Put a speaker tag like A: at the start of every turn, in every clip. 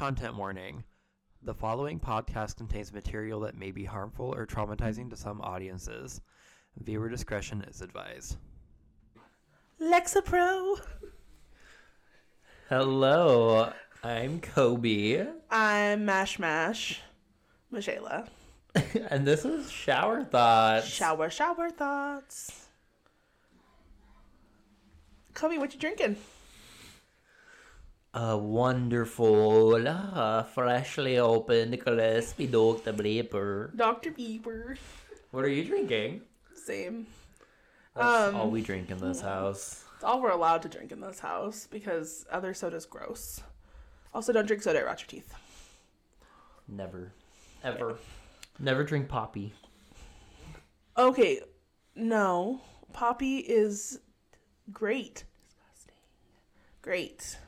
A: Content warning. The following podcast contains material that may be harmful or traumatizing to some audiences. Viewer discretion is advised.
B: Lexapro.
A: Hello, I'm Kobe,
B: I'm Mash Mash. Michaela.
A: and this is Shower Thoughts.
B: Shower, shower thoughts. Kobe, what you drinking?
A: A wonderful, uh, freshly opened crispy Dr. Bleeper.
B: Dr. Bieber.
A: What are you drinking?
B: Same.
A: That's
B: Um,
A: all we drink in this house.
B: It's all we're allowed to drink in this house because other soda's gross. Also, don't drink soda, it rots your teeth.
A: Never. Ever. Never drink poppy.
B: Okay, no. Poppy is great. Disgusting. Great.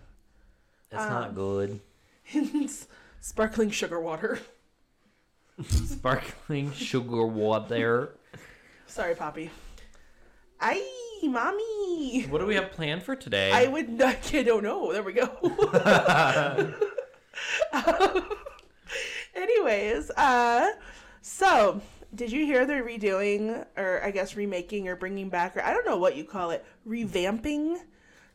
A: It's
B: Um,
A: not good.
B: It's sparkling sugar water.
A: Sparkling sugar water.
B: Sorry, Poppy. Ay, mommy.
A: What do we have planned for today?
B: I would not. I don't know. There we go. Anyways, uh, so did you hear they're redoing, or I guess remaking, or bringing back, or I don't know what you call it, revamping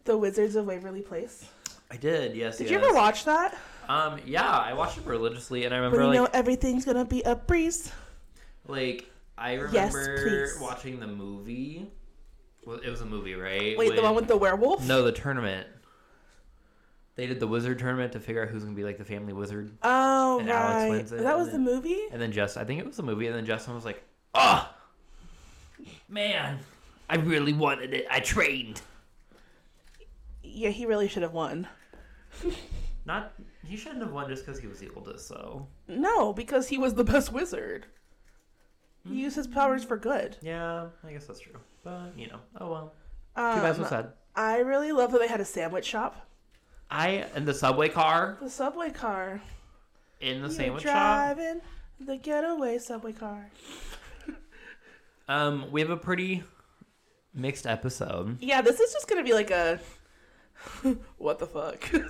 B: the Wizards of Waverly Place?
A: I did, yes.
B: Did you ever watch that?
A: Um, yeah, I watched it religiously, and I remember
B: you
A: like,
B: know everything's gonna be a breeze.
A: like I remember
B: please.
A: watching the movie. Well, it was a movie, right?
B: Wait, the one with the werewolf?
A: no, the tournament. They did the wizard tournament to figure out who's gonna be like the family wizard,
B: Oh
A: And
B: right,
A: it,
B: that was the movie.
A: and then Just I think it was the movie, and then Justin was like, "Oh, man, I really wanted it. I trained."
B: Yeah, he really should have won.
A: Not he shouldn't have won just because he was the oldest. So
B: No, because he was the best wizard. He used his powers for good.
A: yeah, I guess that's true. But you know, oh well.
B: Um,
A: Too bad, so sad.
B: I really love that they had a sandwich shop.
A: I in the subway car
B: The subway car.
A: in the
B: You're
A: sandwich shop.
B: driving the getaway subway car.
A: Um, we have a pretty mixed episode.
B: Yeah, this is just gonna be like a what the fuck.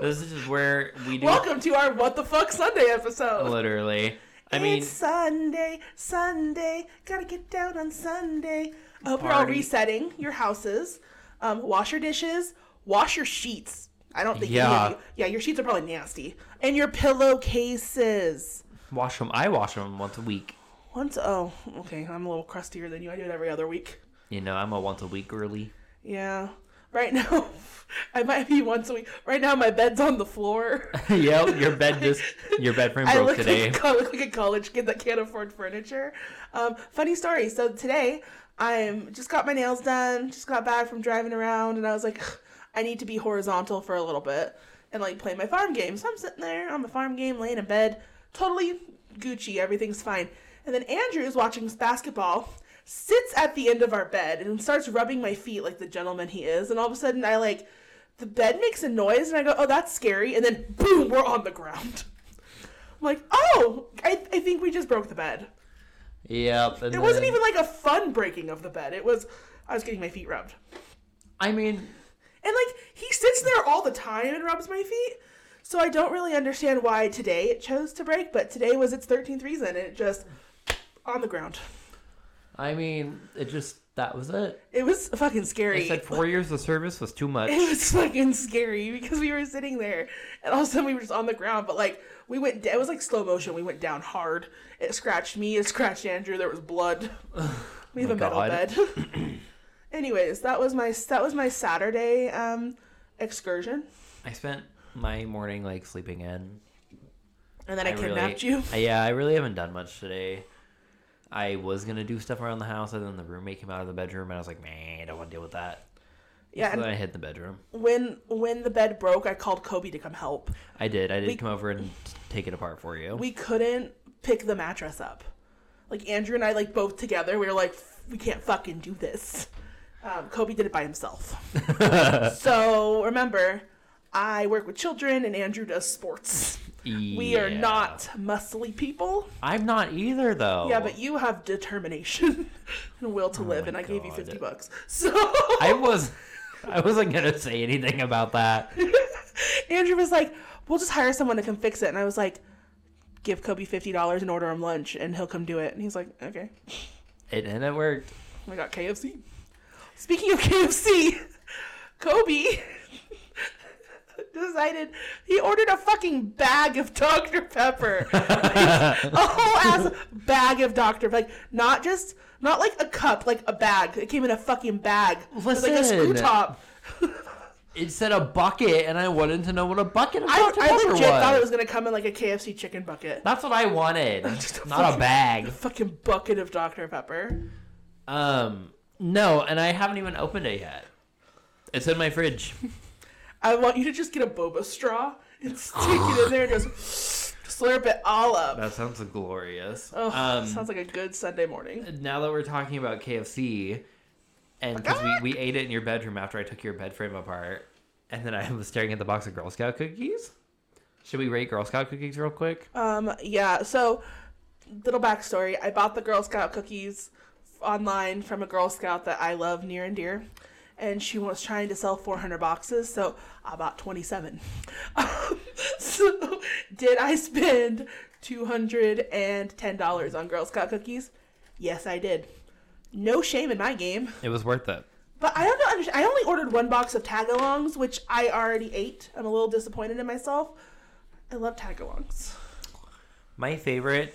A: This is where we do
B: Welcome to our what the fuck Sunday episode.
A: literally. I mean,
B: it's Sunday, Sunday, gotta get down on Sunday. I hope you're all
A: Party.
B: resetting your houses. Um, wash your dishes, wash your sheets. I don't think
A: Yeah.
B: any of you. Yeah, your sheets are probably nasty. And your pillowcases.
A: wash them. I wash them once a week.
B: Once oh, okay, I'm a little crustier than you. I do it every other week.
A: You know, I'm a once a week girly.
B: Yeah. Right now, I might be once a week. Right now, my bed's on the floor.
A: yep, your bed just your bed frame
B: I
A: broke
B: look
A: today.
B: like, I look like a college kid that can't afford furniture. Um, funny story. So today, I'm just got my nails done. Just got back from driving around, and I was like, I need to be horizontal for a little bit and like play my farm game. So I'm sitting there on my farm game, laying in bed, totally Gucci. Everything's fine. And then Andrew is watching basketball, sits at the end of our bed, and starts rubbing my feet like the gentleman he is. And all of a sudden, I like the bed makes a noise, and I go, "Oh, that's scary!" And then boom, we're on the ground. I'm like, "Oh, I, I think we just broke the bed."
A: Yep. and
B: It wasn't even like a fun breaking of the bed. It was I was getting my feet rubbed.
A: I mean,
B: And like he sits there all the time and rubs my feet. So I don't really understand why today it chose to break, but today was its 13th reason and it just on the ground.
A: I mean, it just that was it.
B: It was fucking scary.
A: They said four years of service was too much.
B: it was fucking scary because we were sitting there and all of a sudden we were just on the ground, but like we went it was like slow motion. We went down hard. It scratched me, it scratched Andrew, there was blood. We have
A: my
B: a metal
A: God.
B: bed. Anyways, that was my that was my Saturday um excursion.
A: I spent my morning like sleeping in.
B: And then I,
A: I really-
B: kidnapped you.
A: Uh, yeah, I really haven't done much today. I was gonna do stuff around the house, and then the roommate came out of the bedroom, and I was like, "Man, I don't want to deal with that."
B: Yeah,
A: So
B: and
A: then I hid in the bedroom.
B: when when the bed broke, I called Kobe to come help.
A: I did. I did
B: We-
A: come over and take it apart for you.
B: We couldn't pick the mattress up. Like Andrew and I, like both together, we were like, we can't fucking do this. Um, Kobe did it by himself. so remember, I work with children, and Andrew does sports. We are not muscly people.
A: I'm not either, though.
B: Yeah, but you have determination and will to oh live,
A: Oh my
B: and I gave you fifty bucks. So
A: I was. I wasn't gonna say anything about that.
B: Andrew was like, "We'll just hire someone to come fix it," and I was like, "Give Kobe fifty dollars and order him lunch, and he'll come do it." And he's like, "Okay."
A: It and it worked.
B: I got KFC. Speaking of KFC, Kobe decided he ordered a fucking bag of Dr. Pepper. a whole ass bag of Dr. Pepper. Like, not just, not like a cup, like a bag. It came in a fucking bag. Was like a screw top.
A: It said a bucket, and I wanted to know what a bucket of
B: I,
A: Dr.
B: I
A: Pepper
B: legit
A: was.
B: thought it was going to come in like a KFC chicken bucket.
A: That's what I wanted,
B: Just a
A: not a bag.
B: A fucking bucket of Dr. Pepper.
A: Um, no, and I haven't even opened it yet. It's in my fridge.
B: I want you to just get a boba straw and stick it in there and just slurp it all up.
A: That sounds glorious.
B: Oh,
A: um,
B: sounds like a good Sunday morning.
A: now that we're talking about KFC, and because we, we ate it in your bedroom after I took your bed frame apart, and then I was staring at the box of Girl Scout cookies. Should we rate Girl Scout cookies real quick?
B: Um, yeah. So, little backstory: I bought the Girl Scout cookies online from a Girl Scout that I love near and dear, and she was trying to sell 400 boxes, so I bought 27. Um, so, did I spend 210 dollars on Girl Scout cookies? Yes, I did. No shame in my game.
A: It was worth it.
B: But I don't know. understand- I only ordered one box of tagalongs, which I already ate. I'm a little disappointed in myself. I love tagalongs.
A: My favorite,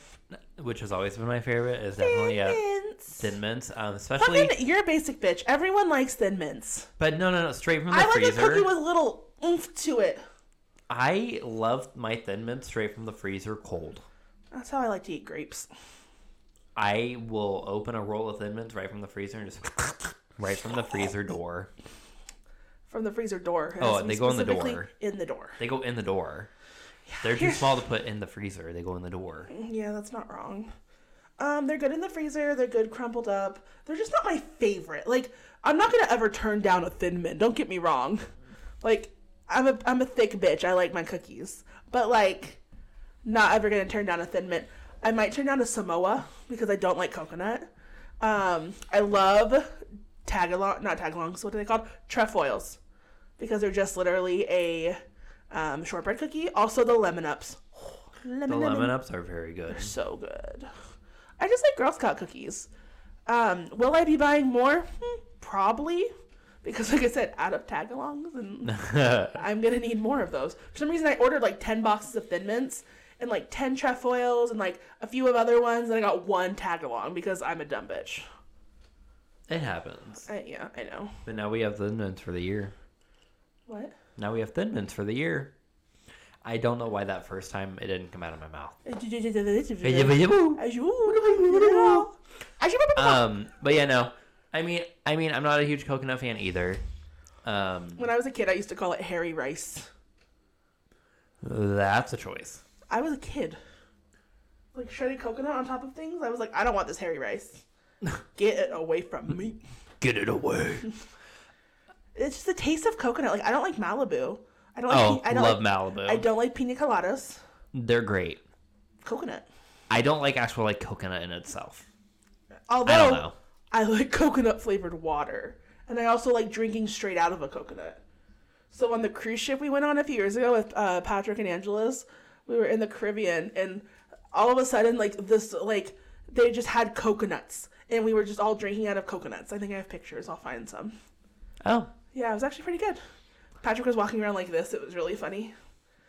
A: which has always been my favorite, is definitely uh,
B: Mints.
A: Thin Mints. Um, especially,
B: Fucking, you're a basic bitch. Everyone likes thin mints.
A: but no, no, no, straight from the freezer.
B: I like a cookie with a little oomph to it.
A: I love my Thin Mints straight from the freezer cold.
B: That's how I like to eat grapes.
A: I will open a roll of Thin Mints right from the freezer and just right from the freezer door.
B: From the freezer door.
A: Oh,
B: And
A: they go in the door.
B: In the door.
A: They go in the door. They're too small to put in the freezer. They go in the door.
B: Yeah, that's not wrong. Um, they're good in the freezer. They're good crumpled up. They're just not my favorite. Like, I'm not gonna ever turn down a thin mint. Don't get me wrong. Like, I'm a I'm a thick bitch. I like my cookies, but like, not ever gonna turn down a thin mint. I might turn down a Samoa because I don't like coconut. Um, I love tagalong, not tagalongs. What are they called? Trefoils, because they're just literally a um, shortbread cookie. Also, the lemon ups. Lemon,
A: The
B: lemon
A: lemon ups are very good.
B: They're so good. I just like Girl Scout cookies. Um, will I be buying more? Hmm, probably, because like I said, out of tagalongs, and I'm gonna need more of those. For some reason, I ordered like ten boxes of Thin Mints and like ten trefoils and like a few of other ones, and I got one tagalong because I'm a dumb bitch.
A: it happens.
B: I, yeah, I know.
A: But now we have Thin Mints for the year.
B: What?
A: Now we have Thin Mints for the year. I don't know why that first time it didn't come out of my mouth.
B: As you- As you-
A: um, but yeah, no. I mean, I mean, I'm not a huge coconut fan either. Um,
B: When I was a kid, I used to call it hairy Rice.
A: that's a choice.
B: I was a kid. Like shredded coconut on top of things. I was like, I don't want this hairy Rice. Get it away from me.
A: Get it away.
B: It's just the taste of coconut. Like I don't like Malibu. I don't like.
A: Oh,
B: pi- I don't
A: love
B: like,
A: Malibu.
B: I don't like pina coladas.
A: They're great.
B: Coconut.
A: I don't like actual like coconut in itself.
B: Although
A: I.
B: I like coconut flavored water, and I also like drinking straight out of a coconut. So on the cruise ship we went on a few years ago with uh, Patrick and Angela's, we were in the Caribbean, and all of a sudden, like this, like they just had coconuts, and we were just all drinking out of coconuts. I think I have pictures. I'll find some.
A: Oh,
B: Yeah, it was actually pretty good. Patrick was walking around like this. It was really funny.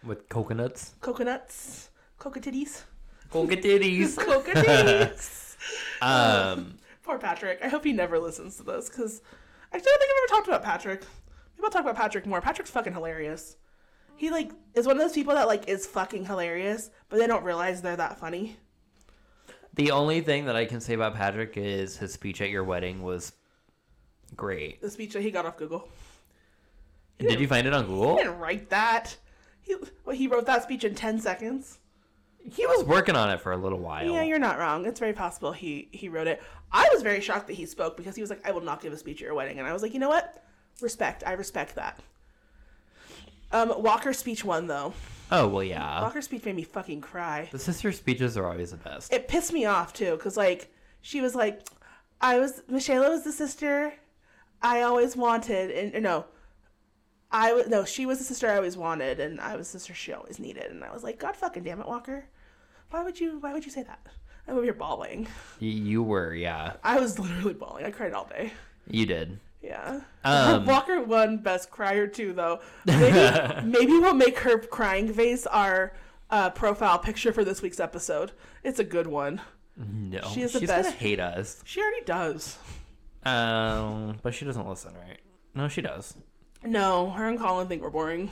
A: with coconuts.
B: Coconuts, cocoa-titties,
A: Coca titties.
B: cocoa-titties.
A: um,
B: Poor Patrick. I hope he never listens to this because I don't think I've ever talked about Patrick. Maybe I'll talk about Patrick more. Patrick's fucking hilarious. He like is one of those people that like is fucking hilarious, but they don't realize they're that funny.
A: the only thing that I can say about Patrick is his speech at your wedding was great.
B: The speech that he got off Google.
A: Did you find it on Google?
B: He didn't write that. He well, he wrote that speech in ten seconds.
A: He was working on it for a little while.
B: Yeah, you're not wrong. It's very possible he he wrote it. I was very shocked that he spoke because he was like, "I will not give a speech at your wedding," and I was like, "You know what? Respect. I respect that." Um, Walker's speech won though.
A: oh well, yeah.
B: Walker's speech made me fucking cry.
A: The sister speeches are always the best.
B: It pissed me off too, cause like she was like, "I was Michelle was the sister I always wanted," and no, I was no, she was the sister I always wanted, and I was the sister she always needed, and I was like, God fucking damn it, Walker, why would you why would you say that? Over here bawling.
A: You were, yeah.
B: I was literally bawling. I cried all day.
A: You did.
B: Yeah.
A: Um,
B: Walker won best crier too, though. Maybe maybe we'll make her crying face our uh, profile picture for this week's episode. It's a good one.
A: No,
B: She is the
A: she's
B: best.
A: gonna hate us.
B: She already does.
A: Um, but she doesn't listen, right? No, she does.
B: No, her and Colin think we're boring.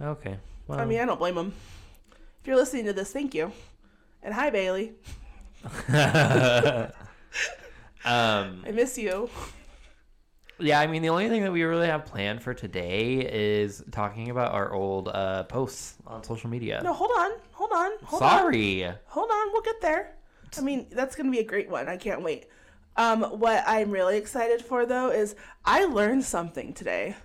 A: Okay. Well,
B: I mean, I don't blame them. If you're listening to this, thank you. And hi, Bailey.
A: um,
B: I miss you.
A: yeah. I mean, the only thing that we really have planned for today is talking about our old uh, posts on social media.
B: No, hold on. Hold on. Hold on.
A: Sorry.
B: Hold on. We'll get there. I mean, that's going to be a great one. I can't wait. Um, what I'm really excited for, though, is I learned something today.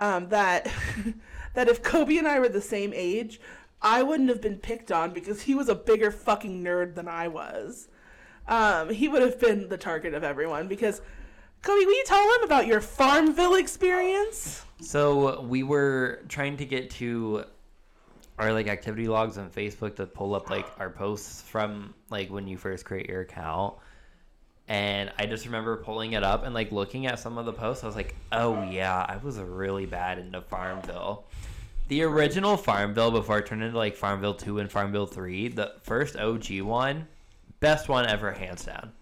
B: Um, that that if Kobe and I were the same age, I wouldn't have been picked on because he was a bigger fucking nerd than I was. Um, he would have been the target of everyone because Kobe, will you tell him about your Farmville experience?
A: So we were trying to get to our like activity logs on Facebook to pull up like our posts from like when you first create your account. And I just remember pulling it up and like looking at some of the posts. I was like, oh yeah, I was really bad into Farmville. The original Farmville before it turned into like Farmville 2 and Farmville 3, the first OG one, best one ever, hands down.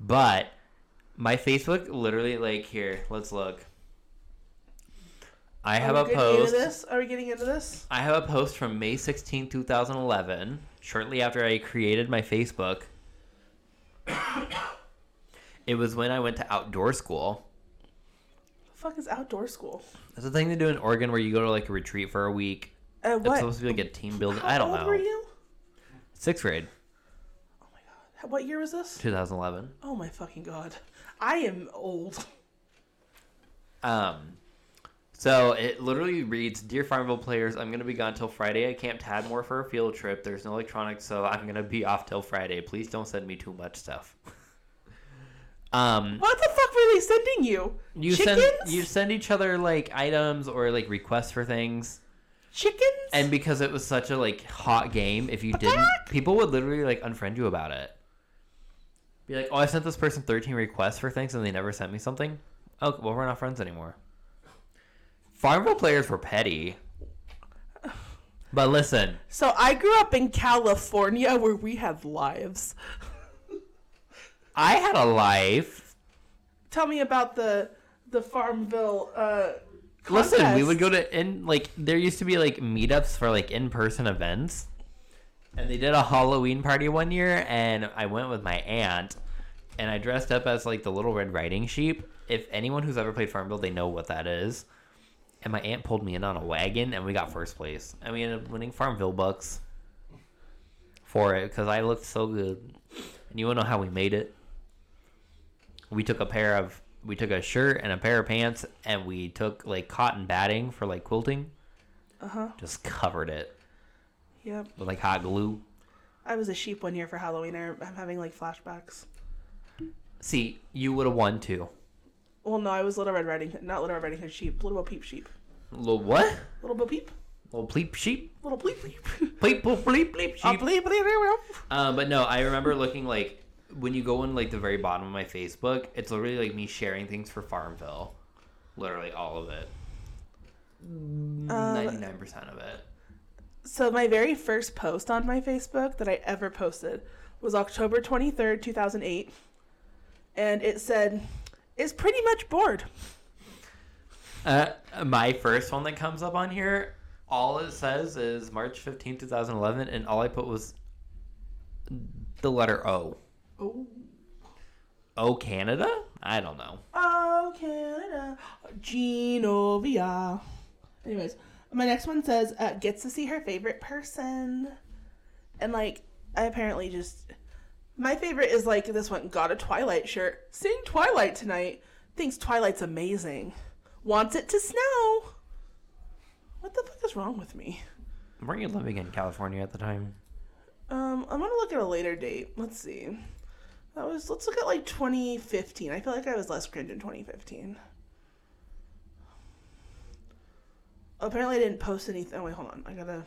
A: But my Facebook literally like here, let's look. I have
B: Are
A: a
B: we getting into
A: post.
B: this? Are we getting into this?
A: I have a post from May 16, 2011, shortly after I created my Facebook. It was when I went to outdoor school.
B: What the fuck is outdoor school?
A: It's a thing they do in Oregon where you go to like a retreat for a week.
B: Uh,
A: It's supposed to be like a team building.
B: How
A: I don't
B: old
A: know.
B: were you?
A: Sixth grade,
B: Oh my god. What year was this?
A: 2011.
B: Oh my fucking god. I am old.
A: Um, so it literally reads, "Dear Farmville players, I'm gonna be gone till Friday at Camp Tadmor for a field trip. There's no electronics, so I'm gonna be off till Friday. Please don't send me too much stuff." um,
B: What the fuck were they sending you?
A: you
B: Chickens?
A: send you send each other like items or like requests for things,
B: Chickens?
A: and because it was such a like hot game, if you didn't, people would literally like unfriend you about it. Be like, "Oh, I sent this person 13 requests for things, and they never sent me something." Oh, well, we're not friends anymore. Farmville players were petty. But listen,
B: so I grew up in California where we had lives.
A: I had a life.
B: Tell me about the the Farmville uh
A: Listen, we
B: contest.
A: would go to in like there used to be like meetups for like in person events, and they did a Halloween party one year, and I went with my aunt, and I dressed up as like the Little Red Riding Sheep. If anyone who's ever played Farmville, they know what that is. And my aunt pulled me in on a wagon, and we got first place, and we ended up winning Farmville bucks for it because I looked so good. And you wanna know how we made it? We took a pair of we took a shirt and a pair of pants and we took like cotton batting for like quilting
B: Uh-huh.
A: just covered it
B: Yep.
A: with like hot glue
B: I was a sheep one year for Halloween. I'm having like flashbacks.
A: see you would have won too
B: Well, no, I was Little Red Riding Hood, not Little Red Riding Hood sheep. Little Bo Peep sheep.
A: little what
B: Little Bo Peep.
A: little bleep sheep
B: Little Bleep Bleep.
A: bleep bleep bleep bleep
B: Oh,
A: sheep
B: bleep, bleep, bleep, bleep.
A: um, but no i remember looking like when you go in like the very bottom of my facebook it's literally like me sharing things for farmville literally all of it
B: Um,
A: 99% of it
B: So my very first post on my Facebook that I ever posted was October 23rd, 2008. And it said, is pretty much bored.
A: Uh, my first one that comes up on here, all it says is March 15, 2011, and all I put was the letter O.
B: Oh.
A: O Canada? I don't know.
B: Oh, Canada. Genovia. Anyways, my next one says, uh, gets to see her favorite person. And, like, I apparently just. My favorite is, like, this one. Got a Twilight shirt. Sing Twilight tonight. Thinks Twilight's amazing. Wants it to snow. What the fuck is wrong with me?
A: Weren't you living in California at the time?
B: Um, I'm gonna look at a later date. Let's see. That was let's look at like 2015. I feel like I was less cringe in 2015. apparently I didn't post anything. Oh wait, hold on. I gotta.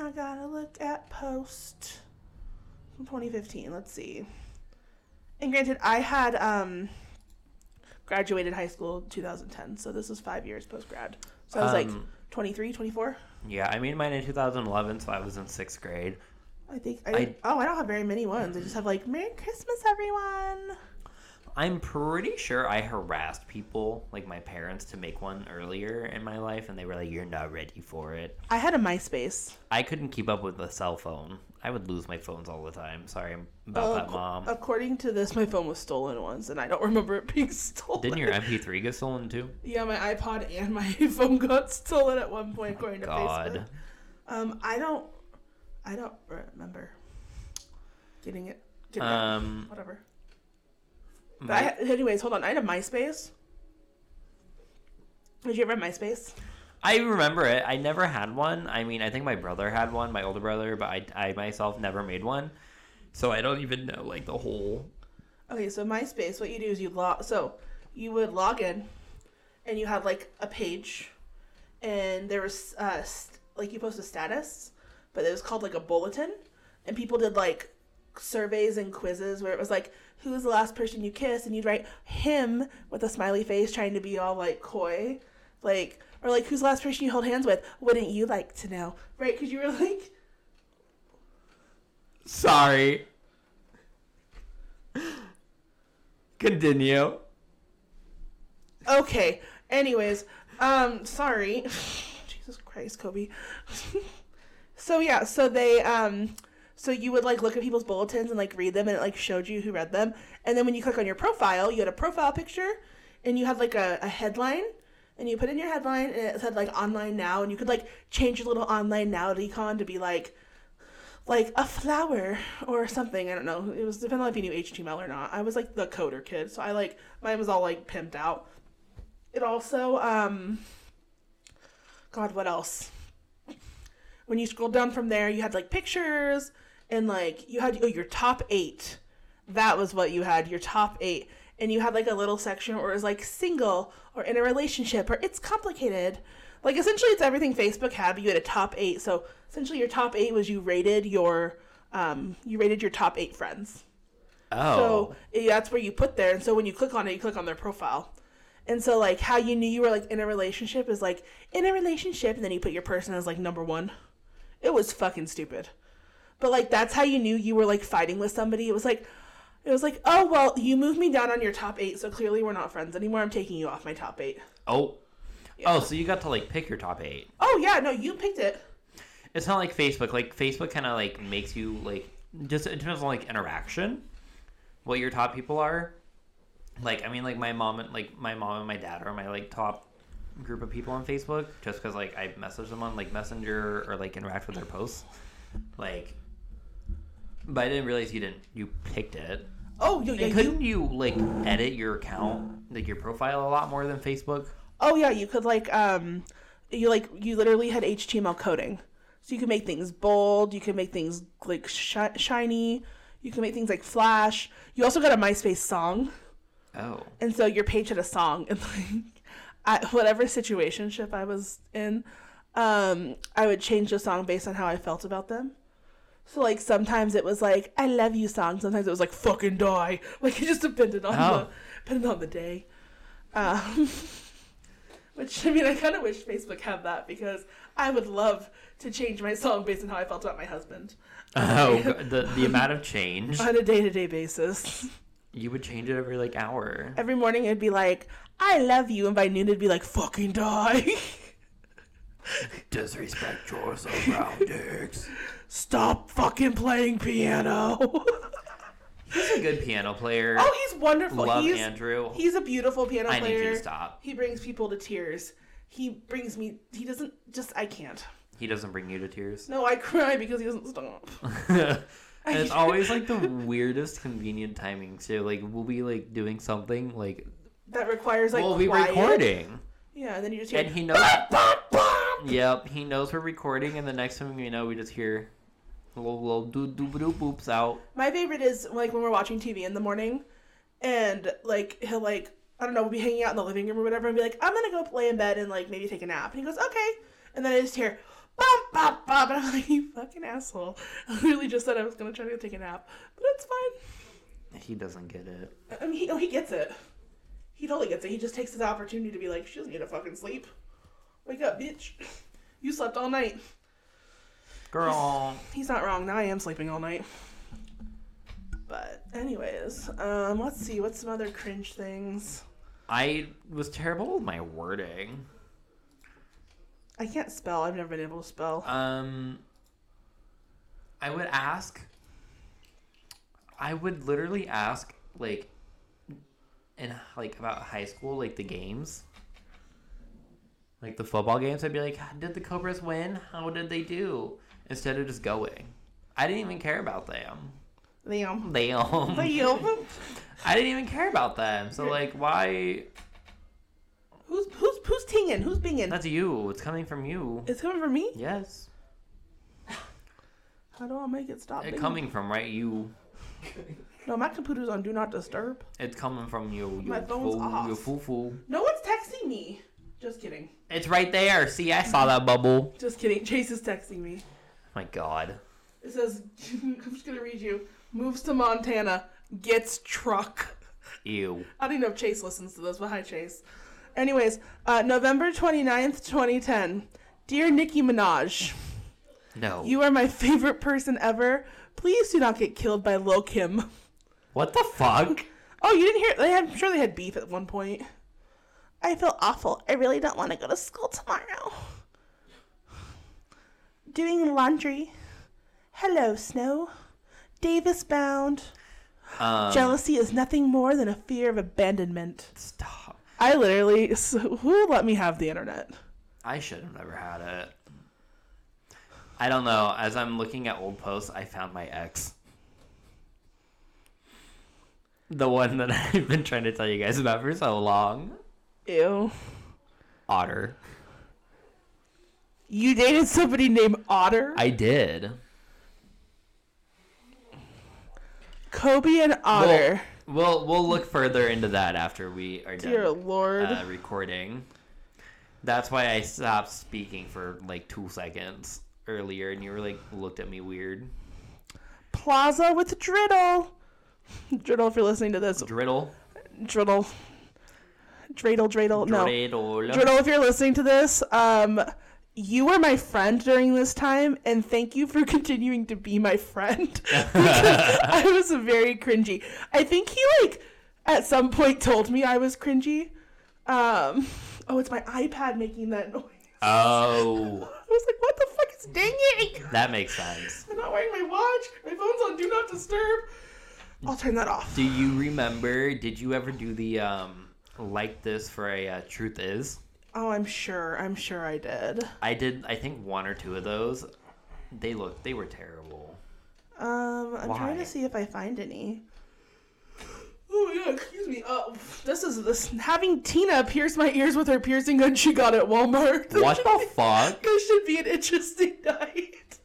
B: I gotta look at post from 2015. Let's see. And granted, I had um graduated high school 2010, so this was five years post grad. So I was like
A: Um,
B: 23, 24.
A: Yeah, I made mine in 2011, so I was in sixth grade.
B: I think. I,
A: I-
B: oh, I don't have very many ones. I just have like Merry Christmas, everyone.
A: I'm pretty sure I harassed people, like my parents, to make one earlier in my life, and they were like, "You're not ready for it."
B: I had a MySpace.
A: I couldn't keep up with the cell phone. I would lose my phones all the time. Sorry about
B: Oh,
A: that, mom.
B: According to this, my phone was stolen once, and I don't remember it being stolen.
A: Didn't your MP3 get stolen too?
B: Yeah, my iPod and my phone got stolen at one point, according to
A: God.
B: Facebook. Um, I don't, I don't remember getting it. Getting it.
A: Um,
B: Whatever. But I, anyways, hold on. I had a MySpace. Did you ever have MySpace?
A: I remember it. I never had one. I mean, I think my brother had one, my older brother, but I, I myself never made one. So I don't even know like the whole.
B: Okay, so MySpace, what you do is you log. So you would log in, and you had like a page, and there was uh, st- like you post a status, but it was called like a bulletin, and people did like surveys and quizzes where it was like, who was the last person you kissed, and you'd write him with a smiley face, trying to be all like coy, like or like who's the last person you held hands with? Wouldn't you like to know? Right? Because you were like.
A: Sorry. Continue.
B: Okay. Anyways, um, sorry. Jesus Christ, Kobe. so yeah, so they um so you would like look at people's bulletins and like read them and it like showed you who read them. And then when you click on your profile, you had a profile picture and you had like a, a headline and you put in your headline and it said like online now and you could like change your little online now icon to be like like a flower or something. I don't know. It was depending on if you knew HTML or not. I was like the coder kid, so I like mine was all like pimped out. It also, um, God, what else? When you scroll down from there, you had like pictures and like you had oh, your top eight. That was what you had, your top eight. And you had like a little section where it was like single or in a relationship or it's complicated. Like essentially, it's everything Facebook had, but you had a top eight. So essentially, your top eight was you rated your um, you rated your top eight friends.
A: Oh.
B: So that's where you put there. And so when you click on it, you click on their profile. And so like how you knew you were like in a relationship is like in a relationship, and then you put your person as like number one. It was fucking stupid. But like that's how you knew you were like fighting with somebody. It was like it was like, oh well, you moved me down on your top eight, so clearly we're not friends anymore. I'm taking you off my top eight.
A: oh. Oh, so you got to like pick your top eight.
B: Oh yeah, no, you picked it.
A: It's not like Facebook. Like Facebook kind of like makes you like just in terms of like interaction, what your top people are. Like I mean, like my mom and like my mom and my dad are my like top group of people on Facebook, just because like I message them on like Messenger or like interact with their posts. Like, but I didn't realize you didn't. You picked it.
B: Oh yeah, yeah,
A: And
B: you.
A: couldn't you like edit your account, like your profile, a lot more than Facebook?
B: Oh yeah, you could like um, you like you literally had HTML coding, so you could make things bold. You could make things like shi- shiny. You can make things like flash. You also got a MySpace song,
A: Oh,
B: and so your page had a song, and like I, whatever situationship I was in, um, I would change the song based on how I felt about them. So like sometimes it was like I love you song. Sometimes it was like fucking die. Like it just depended on
A: Oh.
B: the depended on the day. Um, which I mean I kind of wish Facebook had that because I would love to change my song based on how I felt about my husband
A: oh, the the amount of change.
B: on a day to day basis.
A: You would change it every like hour.
B: Every morning it'd be like I love you, and by noon it'd be like fucking die.
A: Disrespect your surroundings.
B: Stop fucking playing piano.
A: He's a good piano player.
B: oh, he's wonderful.
A: Love
B: he's
A: Andrew.
B: he's a beautiful piano player.
A: I need you to stop.
B: He brings people to tears. He brings me. He doesn't just. I can't.
A: He doesn't bring you to tears.
B: No, I cry because he doesn't stop.
A: and it's always like the weirdest convenient timing too. Like we'll be like doing something like
B: That requires like
A: we'll be
B: quiet.
A: recording,
B: Yeah, and then you just hear.
A: and he knows. Yep, he knows we're recording, and the next thing we know, we just hear little little doo doo doo boops out.
B: My favorite is like when we're watching TV in the morning, and like he'll like I don't know, we'll be hanging out in the living room or whatever, and be like, I'm gonna go lay in bed and like maybe take a nap. And he goes, okay. And then I just hear, bop, bop, bop, and I'm like, you fucking asshole. I literally just said I was gonna try to take a nap, but it's fine.
A: He doesn't get it.
B: I mean, he, no, he gets it. He totally gets it. He just takes his opportunity to be like, she doesn't need to fucking sleep. Wake up, bitch. You slept all night.
A: Girl.
B: He's not wrong. Now I am sleeping all night. But anyways, um, let's see. What's some other cringe things?
A: I was terrible with my wording.
B: I can't spell. I've never been able to spell.
A: Um, I would ask. I would literally ask, like, in like about high school, like the games, like the football games. I'd be like, "Did the Cobras win? How did they do?" Instead of just going, I didn't even care about them.
B: Liam.
A: Them.
B: Liam.
A: I didn't even care about them. So like, why?
B: Who's who's who's tinging? Who's binging?
A: That's you. It's coming from you.
B: It's coming from me.
A: Yes,
B: How do I make it stop?
A: it's
B: binging?
A: coming from right you.
B: No, my computer's on do not disturb.
A: It's coming from you. you
B: My phone's
A: fool,
B: off.
A: You foo foo.
B: No one's texting me. Just kidding.
A: It's right there. See, I saw that bubble.
B: Just kidding. Chase is texting me.
A: My God.
B: It says, I'm just gonna read you. Moves to Montana, gets truck.
A: Ew.
B: I don't even know if Chase listens to this, but hi, Chase. Anyways, uh, November 29th, 2010. Dear Nicki Minaj,
A: No.
B: you are my favorite person ever. Please do not get killed by Lil Kim.
A: What the fuck?
B: Oh, you didn't hear? They had, I'm sure they had beef at one point. I feel awful. I really don't want to go to school tomorrow. Doing laundry. Hello, Snow. Davis bound.
A: Um,
B: Jealousy is nothing more than a fear of abandonment.
A: Stop.
B: I literally, so who let me have the internet?
A: I should have never had it. I don't know. As I'm looking at old posts, I found my ex. The one that I've been trying to tell you guys about for so long.
B: Ew.
A: Otter.
B: You dated somebody named Otter?
A: I did.
B: Kobe and Otter.
A: We'll we'll look further into that after we are
B: Dear
A: done
B: Lord.
A: uh, recording. That's why I stopped speaking for like two seconds earlier, and you were like looked at me weird.
B: Plaza with Driddle. Driddle, if you're listening to this.
A: Driddle.
B: Driddle. Dreidel, Dreidel. No.
A: Driddle.
B: Driddle, if you're listening to this, um, you were my friend during this time, and thank you for continuing to be my friend. I was very cringy. I think he, like, at some point told me I was cringy. Um, oh, it's my iPad making that noise.
A: Oh,
B: I was like, what the fuck is dinging?
A: that makes sense.
B: I'm not wearing my watch. My phone's on Do Not Disturb. I'll turn that off.
A: Do you remember? Did you ever do the um like this for a uh, truth is?
B: Oh, I'm sure. I'm sure I did.
A: I did. I think one or two of those. They looked. They were terrible.
B: Um, I'm trying to see if I find any. Oh yeah, excuse me. Uh, this is this having Tina pierce my ears with her piercing gun she got at Walmart.
A: What the fuck?
B: This should be an interesting night.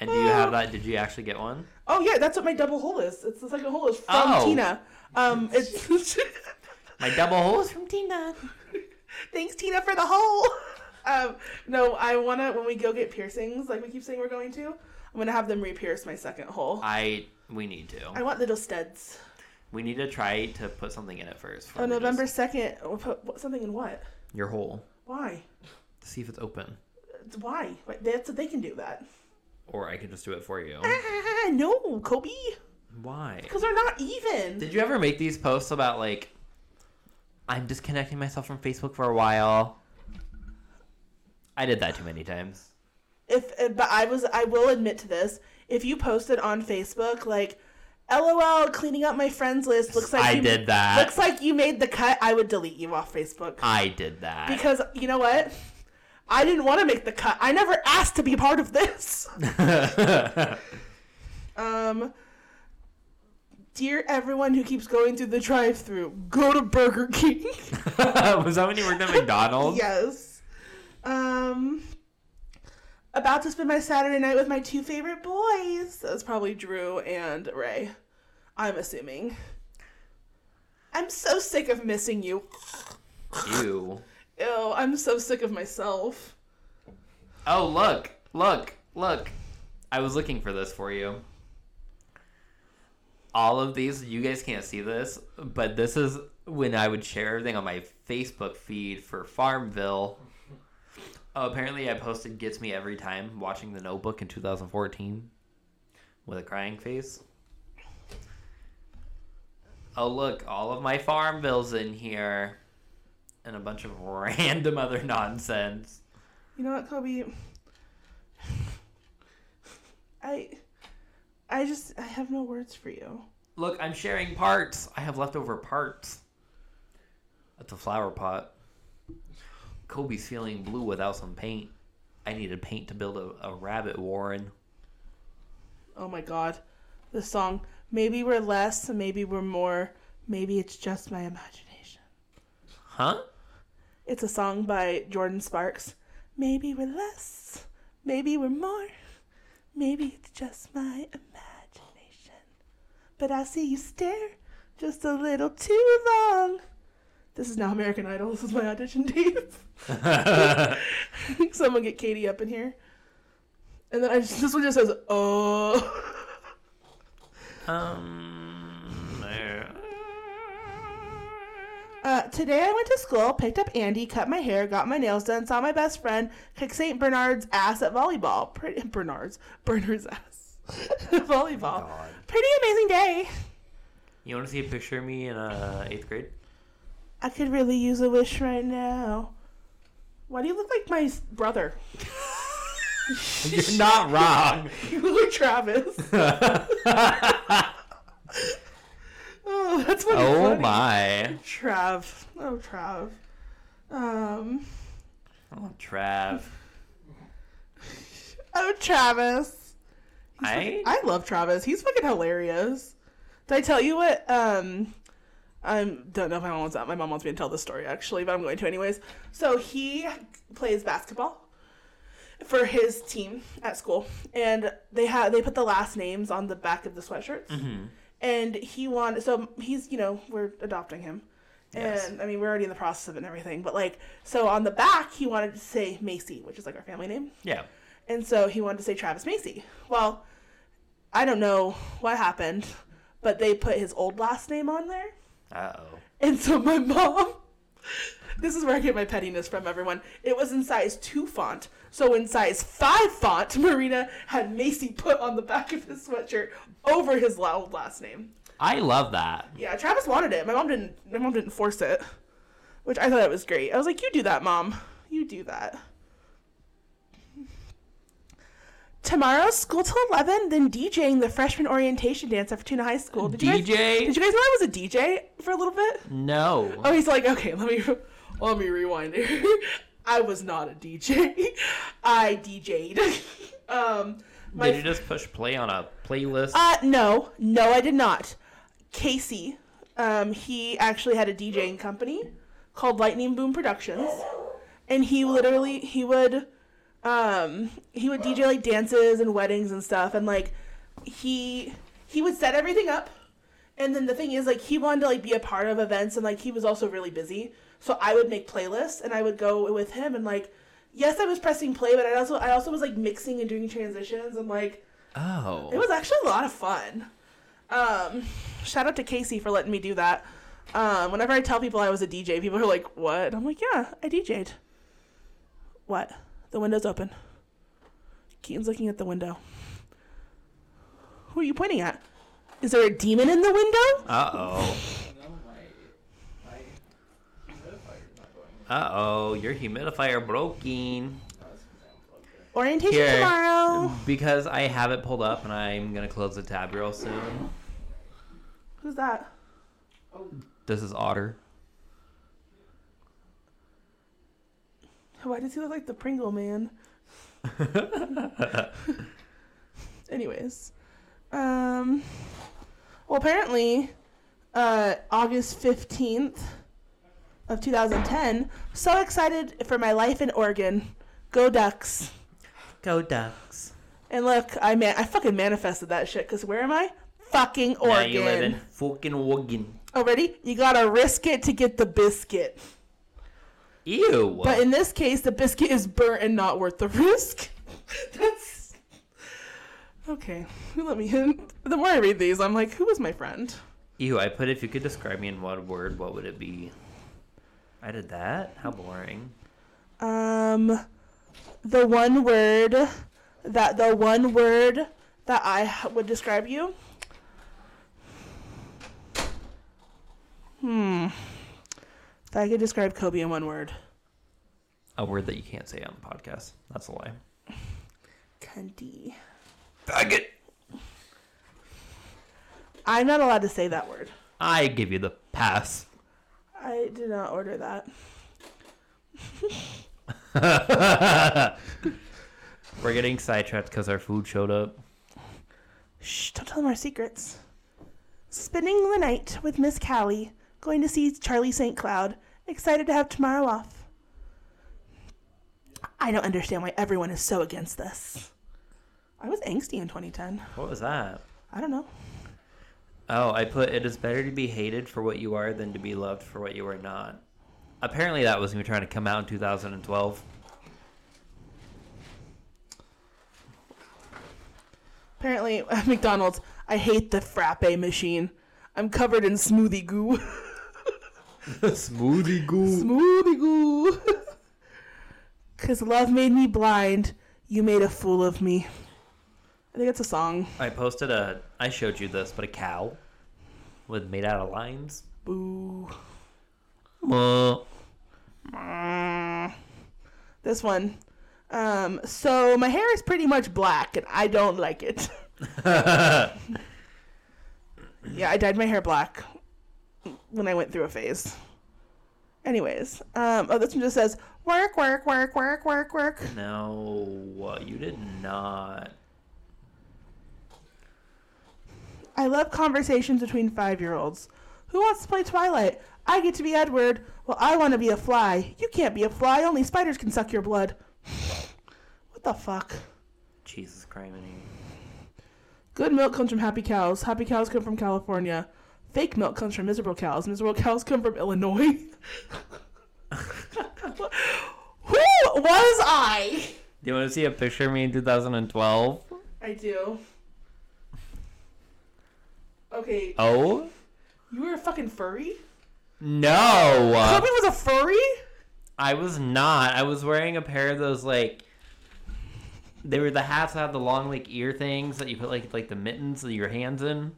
A: And do you have that? Did you actually get one?
B: Oh yeah, that's what my double hole is. It's the second hole is from
A: Oh.
B: Tina. Um, it's
A: My double holes from Tina.
B: thanks Tina for the hole. Um, no, I wanna when we go get piercings, like we keep saying we're going to. I'm gonna have them re-pierce my second hole.
A: I. We need to.
B: I want little studs.
A: We need to try to put something in it first.
B: Oh,
A: before we
B: November
A: just-
B: second. We'll put something in what?
A: Your hole.
B: Why?
A: To see if it's open.
B: Why? Why- That's they can do that.
A: Or I can just do it for you.
B: Ah, no, Kobe,
A: Why?
B: because they're not even.
A: Did you ever make these posts about like I'm disconnecting myself from Facebook for a while? I did that too many times.
B: If uh, but I was, I will admit to this. If you posted on Facebook like, "LOL, cleaning up my friends list," looks like
A: I
B: you,
A: did that.
B: Looks like you made the cut. I would delete you off Facebook
A: I did that.
B: because you know what? I didn't want to make the cut. I never asked to be part of this. Um, dear everyone who keeps going through the drive-through, go to Burger King.
A: Was that when you worked at McDonald's?
B: yes. Um, about to spend my Saturday night with my two favorite boys. That's probably Drew and Ray. I'm assuming. I'm so sick of missing you.
A: Ew.
B: Ew, I'm so sick of myself.
A: Oh, look, look, look. I was looking for this for you. All of these, you guys can't see this, but this is when I would share everything on my Facebook feed for Farmville. Oh, apparently I posted Gets Me Every Time watching The Notebook in 2014 with a crying face. Oh, look, all of my Farmvilles in here. And a bunch of random other nonsense.
B: You know what, Kobe? I I just I have no words for you.
A: Look, I'm sharing parts. I have leftover parts. That's a flower pot. Kobe's feeling blue without some paint. I needed paint to build a, a rabbit warren.
B: Oh my god. The song Maybe we're less, maybe we're more, maybe it's just my imagination.
A: Huh?
B: It's a song by Jordin Sparks. Maybe we're less, maybe we're more, maybe it's just my imagination. But I see you stare just a little too long. This is now American Idol. This is my audition tape. Someone get Katie up in here. And then I just, this one just says, oh.
A: um.
B: Uh, today I went to school, picked up Andy, cut my hair, got my nails done, saw my best friend kick St. Bernard's ass at volleyball. Pretty Bernard's Bernard's ass. volleyball. Pretty amazing day.
A: You want to see a picture of me in uh, eighth grade?
B: I could really use a wish right now. Why do you look like my brother?
A: You're not wrong.
B: You look like Travis. Oh, that's what
A: oh
B: funny.
A: my.
B: Trav. Oh, Trav. Um.
A: Oh, Trav.
B: Oh, Travis.
A: I
B: I love Travis. He's fucking hilarious. Did I tell you what? Um, I don't know if my mom wants that. My mom wants me to tell this story actually, but I'm going to anyways. So he plays basketball for his team at school, and they have they put the last names on the back of the sweatshirts.
A: Mhm.
B: And he wanted, so he's you know we're adopting him,
A: Yes.
B: and I mean we're already in the process of it and everything. But like so on the back he wanted to say Macy, which is like our family name.
A: yeah.
B: And so he wanted to say Travis Macy. Well, I don't know what happened, but they put his old last name on there.
A: Uh oh.
B: And so my mom, this is where I get my pettiness from, everyone. It was in size 2 font. So in size 5 font, Marina had Macy put on the back of his sweatshirt over his old last name.
A: I love that.
B: Yeah, Travis wanted it. My mom didn't my mom didn't force it. Which I thought that was great. I was like, "You do that, mom. You do that." Tomorrow, school till eleven, then DJing the freshman orientation dance at Fortuna High School. Did you guys,
A: DJ?
B: did you guys know I was a DJ for a little bit?
A: No.
B: Oh, he's like, okay, let me let me rewind here. I was not a DJ. I DJ'd. um, my
A: Did you just push play on a playlist?
B: uh, no, no, I did not. Casey, um, he actually had a DJing company called Lightning Boom Productions, and he literally he would, um, he would DJ like dances and weddings and stuff, and like he he would set everything up, and then the thing is like he wanted to like be a part of events, and like he was also really busy, so I would make playlists and I would go with him and like. Yes, I was pressing play, but I also I also was like mixing and doing transitions and like
A: oh.
B: it was actually a lot of fun. Um, shout out to Casey for letting me do that. Um, whenever I tell people I was a DJ, people are like, "What?" I'm like, "Yeah, I DJ'd." What? The window's open. Keaton's looking at the window. Who are you pointing at? Is there a demon in the window?
A: Uh oh.
C: No, my my humidifier's not going.
A: Uh oh. Your humidifier broken.
C: That's 'cause I unplugged it.
B: Orientation
A: Here.
B: tomorrow.
A: Because I have it pulled up and I'm gonna close the tab real soon.
B: Who's that?
C: Oh,
A: This is Otter.
B: Why does he look like the Pringle man? Anyways, um, well, apparently, uh, August fifteenth of two thousand ten. So excited for my life in Oregon. Go Ducks!
A: Go Ducks.
B: And look, I man, I fucking manifested that shit. Cause where am I? Fucking Oregon.
A: Now you live in fucking Oregon.
B: Oh, ready? You gotta risk it to get the biscuit.
A: Ew.
B: But in this case, the biscuit is burnt and not worth the risk. That's okay. Let me. In. The more I read these, I'm like, who was my friend?
A: Ew, I put if you could describe me in one word, what would it be? I did that? How boring.
B: Um, the one word that the one word that I would describe you. Hmm. If I could describe Kobe in one word.
A: A word that you can't say on the podcast. That's a lie.
B: Cunty.
A: Faggot.
B: I'm not allowed to say that word.
A: I give you the pass.
B: I did not order that.
A: We're getting sidetracked because our food showed up.
B: Shh, don't tell them our secrets. Spending the night with Miss Callie, going to see Charlie St. Cloud, excited to have tomorrow off. I don't understand why everyone is so against this. I was angsty in 2010.
A: What was that?
B: I don't know.
A: Oh, I put it is better to be hated for what you are than to be loved for what you are not. Apparently, that was me trying to come out in 2012.
B: Apparently, at McDonald's, I hate the frappe machine. I'm covered in smoothie goo.
A: Smoothie goo.
B: smoothie goo. Cause love made me blind. You made a fool of me. I think it's a song.
A: I posted a. I showed you this, but a cow with made out of lines.
B: Boo. This one. Um, so my hair is pretty much black, and I don't like it. yeah, I dyed my hair black when I went through a phase. Anyways, um, oh, this one just says work, work, work, work, work, work.
A: no, you did not.
B: I love conversations between five-year-olds. Who wants to play Twilight? I get to be Edward. Well, I want to be a fly. You can't be a fly. Only spiders can suck your blood. what the fuck?
A: Jesus criminy.
B: Good milk comes from happy cows. Happy cows come from California. Fake milk comes from miserable cows. Miserable cows come from Illinois. Who was I?
A: Do you want to see a picture of me in 2012?
B: I do. Okay,
A: Oh
B: you were a fucking furry?
A: no!
B: Kobe was a furry?
A: I was not. I was wearing a pair of those like. They were the hats that had the long like ear things that you put like like the mittens of your hands in.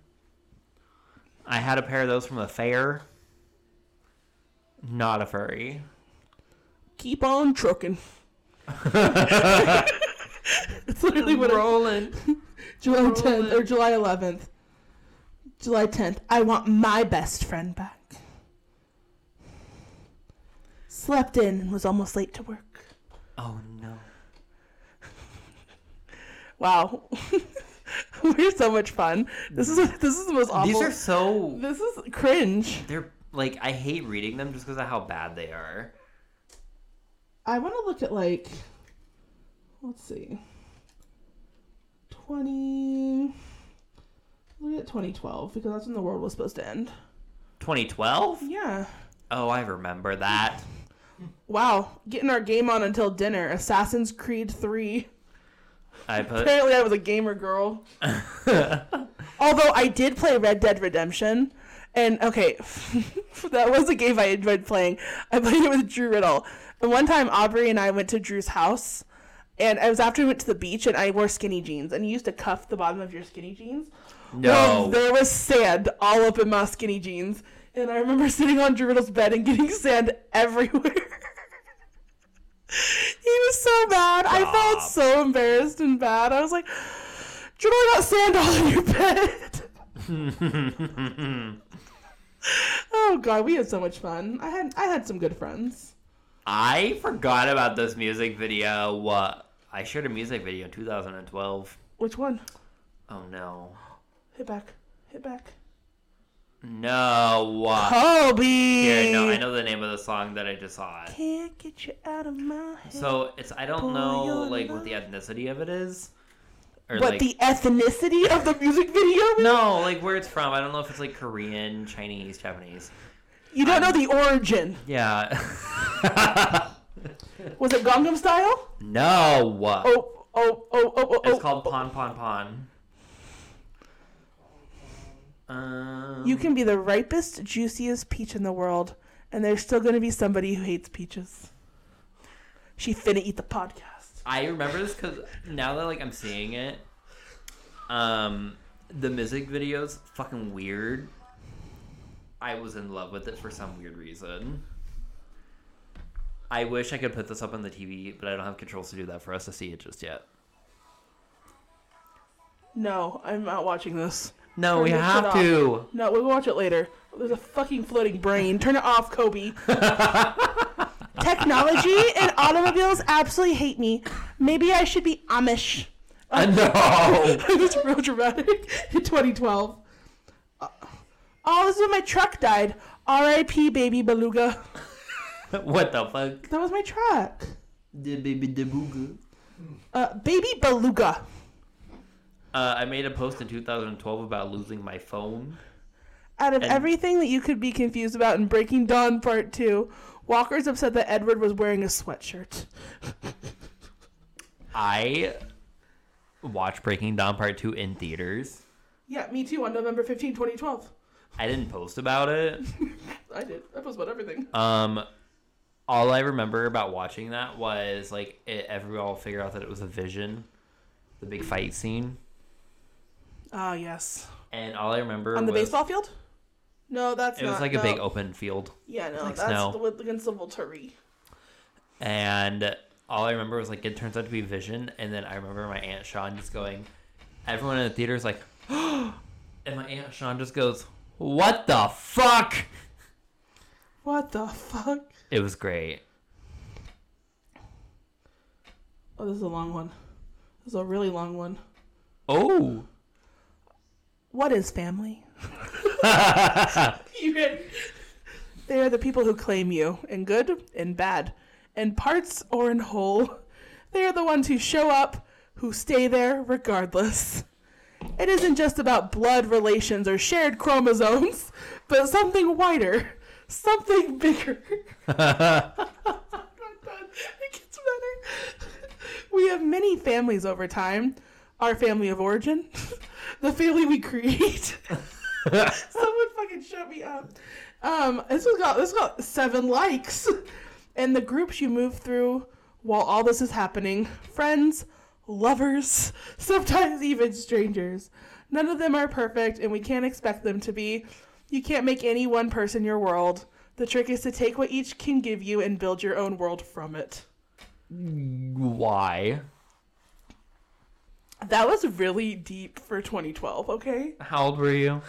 A: I had a pair of those from the fair. Not a furry.
B: Keep on trucking. it's literally what it,
A: rolling.
B: July 10th or July 11th. July 10th. I want my best friend back. Slept in and was almost late to work.
A: Oh no.
B: Wow. We're so much fun. This is this is the most awful.
A: These are so.
B: This is cringe.
A: They're like I hate reading them just because of how bad they are.
B: I want to look at like let's see. 20 Look at 2012 because that's when the world was supposed to end.
A: 2012.
B: Yeah.
A: Oh, I remember that.
B: Wow, getting our game on until dinner. Assassin's Creed 3.
A: I put.
B: Apparently, I was a gamer girl. Although I did play Red Dead Redemption, and okay, that was a game I enjoyed playing. I played it with Drew Riddle. And one time, Aubrey and I went to Drew's house, and it was after we went to the beach, and I wore skinny jeans, and you used to cuff the bottom of your skinny jeans. Well,
A: No.
B: there was sand all up in my skinny jeans, and I remember sitting on Drew Riddle's bed and getting sand everywhere. he was so bad. I felt so embarrassed and bad. I was like, Drew, I got sand all in your bed. oh god, we had so much fun. I had I had some good friends.
A: I forgot about this music video. What? I shared a music video in 2012.
B: Which one?
A: Oh no.
B: Hit back. Hit back.
A: No. What?
B: Kobe.
A: Here, no, I know the name of the song that I just saw. It.
B: Can't get you out of my head.
A: So it's I don't
B: Boy,
A: know like what the ethnicity of it is. or
B: but
A: like
B: the ethnicity of the music video?
A: no, like where it's from. I don't know if it's like Korean, Chinese, Japanese.
B: You don't know um, the origin.
A: Yeah.
B: Was it Gangnam Style?
A: no.
B: Oh, oh, oh, oh, oh,
A: It's
B: oh.
A: called Pon Pon Pon. Um,
B: You can be the ripest, juiciest peach in the world, and there's still going to be somebody who hates peaches. She finna eat the podcast.
A: I remember this because now that like I'm seeing it, um, the music videos fucking weird. I was in love with it for some weird reason. I wish I could put this up on the TV, but I don't have controls to do that for us to see it just yet.
B: No, I'm not watching this.
A: No,
B: Turn
A: we have to.
B: No, we'll watch it later. There's a fucking floating brain. Turn it off, Kobe. Technology and automobiles absolutely hate me. Maybe I should be Amish.
A: Uh, no.
B: That's real dramatic in 2012. Uh, Oh, this is when my truck died. R.I.P. Baby Beluga.
A: what the fuck?
B: That was my truck.
A: The baby the booga.
B: Uh, Baby Beluga.
A: Uh, I made a post in 2012 about losing my phone.
B: Out of
A: And-
B: everything that you could be confused about in Breaking Dawn Part 2, Walker's upset that Edward was wearing a sweatshirt.
A: I watched Breaking Dawn Part 2 in theaters.
B: Yeah, me too, on November 15, 2012.
A: I didn't post about it.
B: I did. I post about everything.
A: Um, all I remember about watching that was like it, everyone all figured out that it was a vision, the big fight scene,
B: Ah, yes.
A: and all I remember
B: On the
A: was
B: baseball field? No, that's
A: it
B: not.
A: was like
B: no.
A: a big open field,
B: Yeah, no,
A: like
B: that's
A: snow.
B: the, with, against the Volturi.
A: and all I remember was like it turns out to be vision, and then I remember my aunt Sean just going, everyone in the theater is like, and my aunt Sean just goes, "What the fuck?"
B: What the fuck?
A: It was great.
B: Oh, this is a long one. This is a really long one.
A: Oh.
B: What is family? They are the people who claim you, in good and bad, in parts or in whole. They are the ones who show up, who stay there regardless. It isn't just about blood relations or shared chromosomes, but something wider, something bigger. it gets better. We have many families over time. Our family of origin, the family we create. Someone fucking shut me up. Um, this has got this got seven likes, and the groups you move through while all this is happening: friends, lovers, sometimes even strangers. None of them are perfect, and we can't expect them to be. You can't make any one person your world. The trick is to take what each can give you and build your own world from it.
A: Why?
B: That was really deep for 2012, okay?
A: How old were you?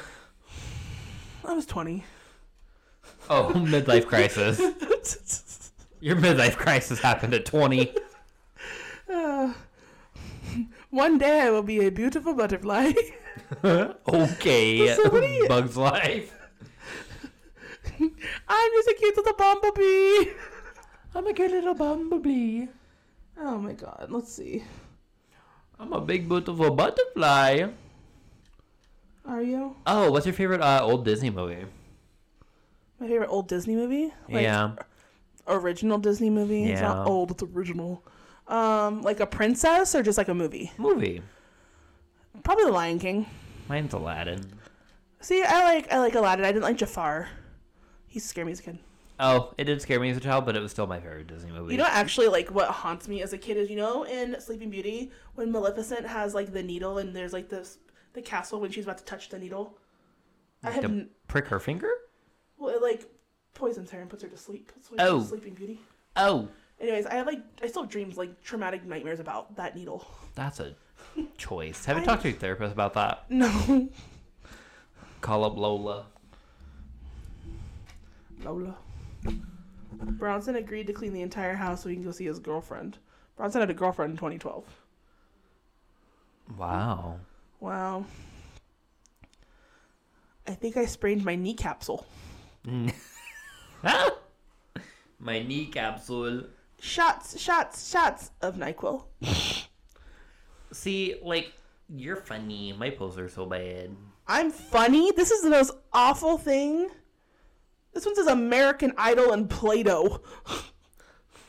B: I was 20.
A: Oh, midlife crisis. Your midlife crisis happened at 20.
B: Uh, one day I will be a beautiful butterfly.
A: okay.
B: So
A: Bug's life.
B: I'm just a cute little bumblebee.
A: I'm a cute little bumblebee.
B: Oh my god, let's see.
A: I'm a big beautiful butterfly.
B: Are you?
A: Oh, what's your favorite uh, old Disney movie?
B: My favorite old Disney movie? Like,
A: yeah.
B: Original Disney movie? It's
A: Yeah.
B: not old, it's original. Um, like a princess or just like a movie?
A: Movie.
B: Probably The Lion King.
A: Mine's Aladdin.
B: See, I like I like Aladdin. I didn't like Jafar. He scared me as a kid.
A: Oh, it did scare me as a child, but it was still my favorite Disney movie.
B: You know, actually, like what haunts me as a kid is, you know, in Sleeping Beauty when Maleficent has like the needle and there's like this the castle when she's about to touch the needle. I have
A: To prick her finger?
B: well, it like poisons her and puts her to sleep. That's why
A: Oh.
B: Sleeping Beauty.
A: Oh,
B: Anyways, I have like I still have dreams like traumatic nightmares about that needle.
A: that's a choice. Have you
B: I-
A: talked to your therapist about that?
B: No,
A: Call up Lola.
B: Lola. Bronson agreed to clean the entire house so he can go see his girlfriend. Bronson had a girlfriend in 2012.
A: Wow.
B: Wow. I think I sprained my knee capsule.
A: My knee capsule.
B: Shots, shots, shots of NyQuil.
A: See, like, You're funny. My posts are so bad.
B: I'm funny. This is the most awful thing. This one says American Idol and Play-Doh.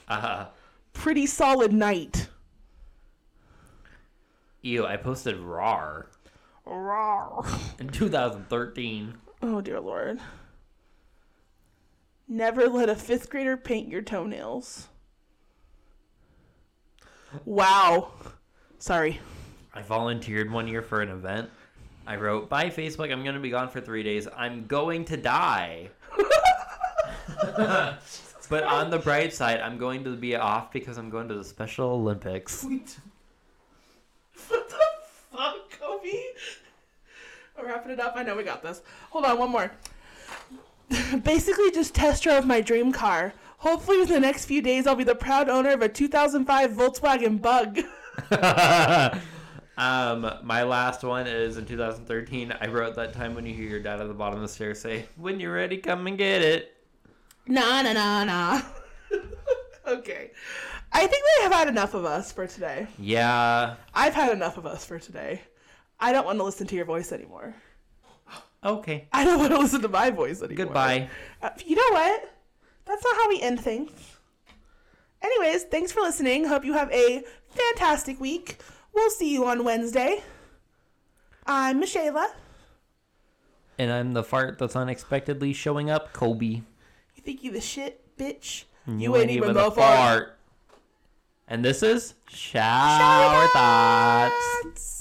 A: Uh, huh.
B: Pretty solid night.
A: ew, I posted RAR
B: Rawr.
A: in 2013.
B: Oh dear lord. Never let a fifth grader paint your toenails. Wow. Sorry.
A: I volunteered one year for an event. I wrote, Bye, Facebook. I'm going to be gone for three days. I'm going to die. but on the bright side, I'm going to be off because I'm going to the Special Olympics.
B: What the fuck, Kobe? I'm wrapping it up. I know we got this. Hold on, one more. Basically, just test drove my dream car. Hopefully, within the next few days, I'll be the proud owner of a 2005 Volkswagen Bug.
A: um, my last one is in 2013. I wrote that time when you hear your dad at the bottom of the stairs say, When you're ready, come and get it.
B: Nah, nah, nah, nah. okay. I think we have had enough of us for today.
A: Yeah.
B: I've had enough of us for today. I don't want to listen to your voice anymore.
A: Okay.
B: I don't want to listen to my voice anymore.
A: Goodbye.
B: Uh, you know what? That's not how we end things. Anyways, thanks for listening. Hope you have a fantastic week. We'll see you on Wednesday. I'm Michaela.
A: And I'm the fart that's unexpectedly showing up, Kobe.
B: You think you the shit, bitch?
A: You, ain't, even the fart. And this is Shower,
B: Shower
A: Thoughts.
B: Thoughts.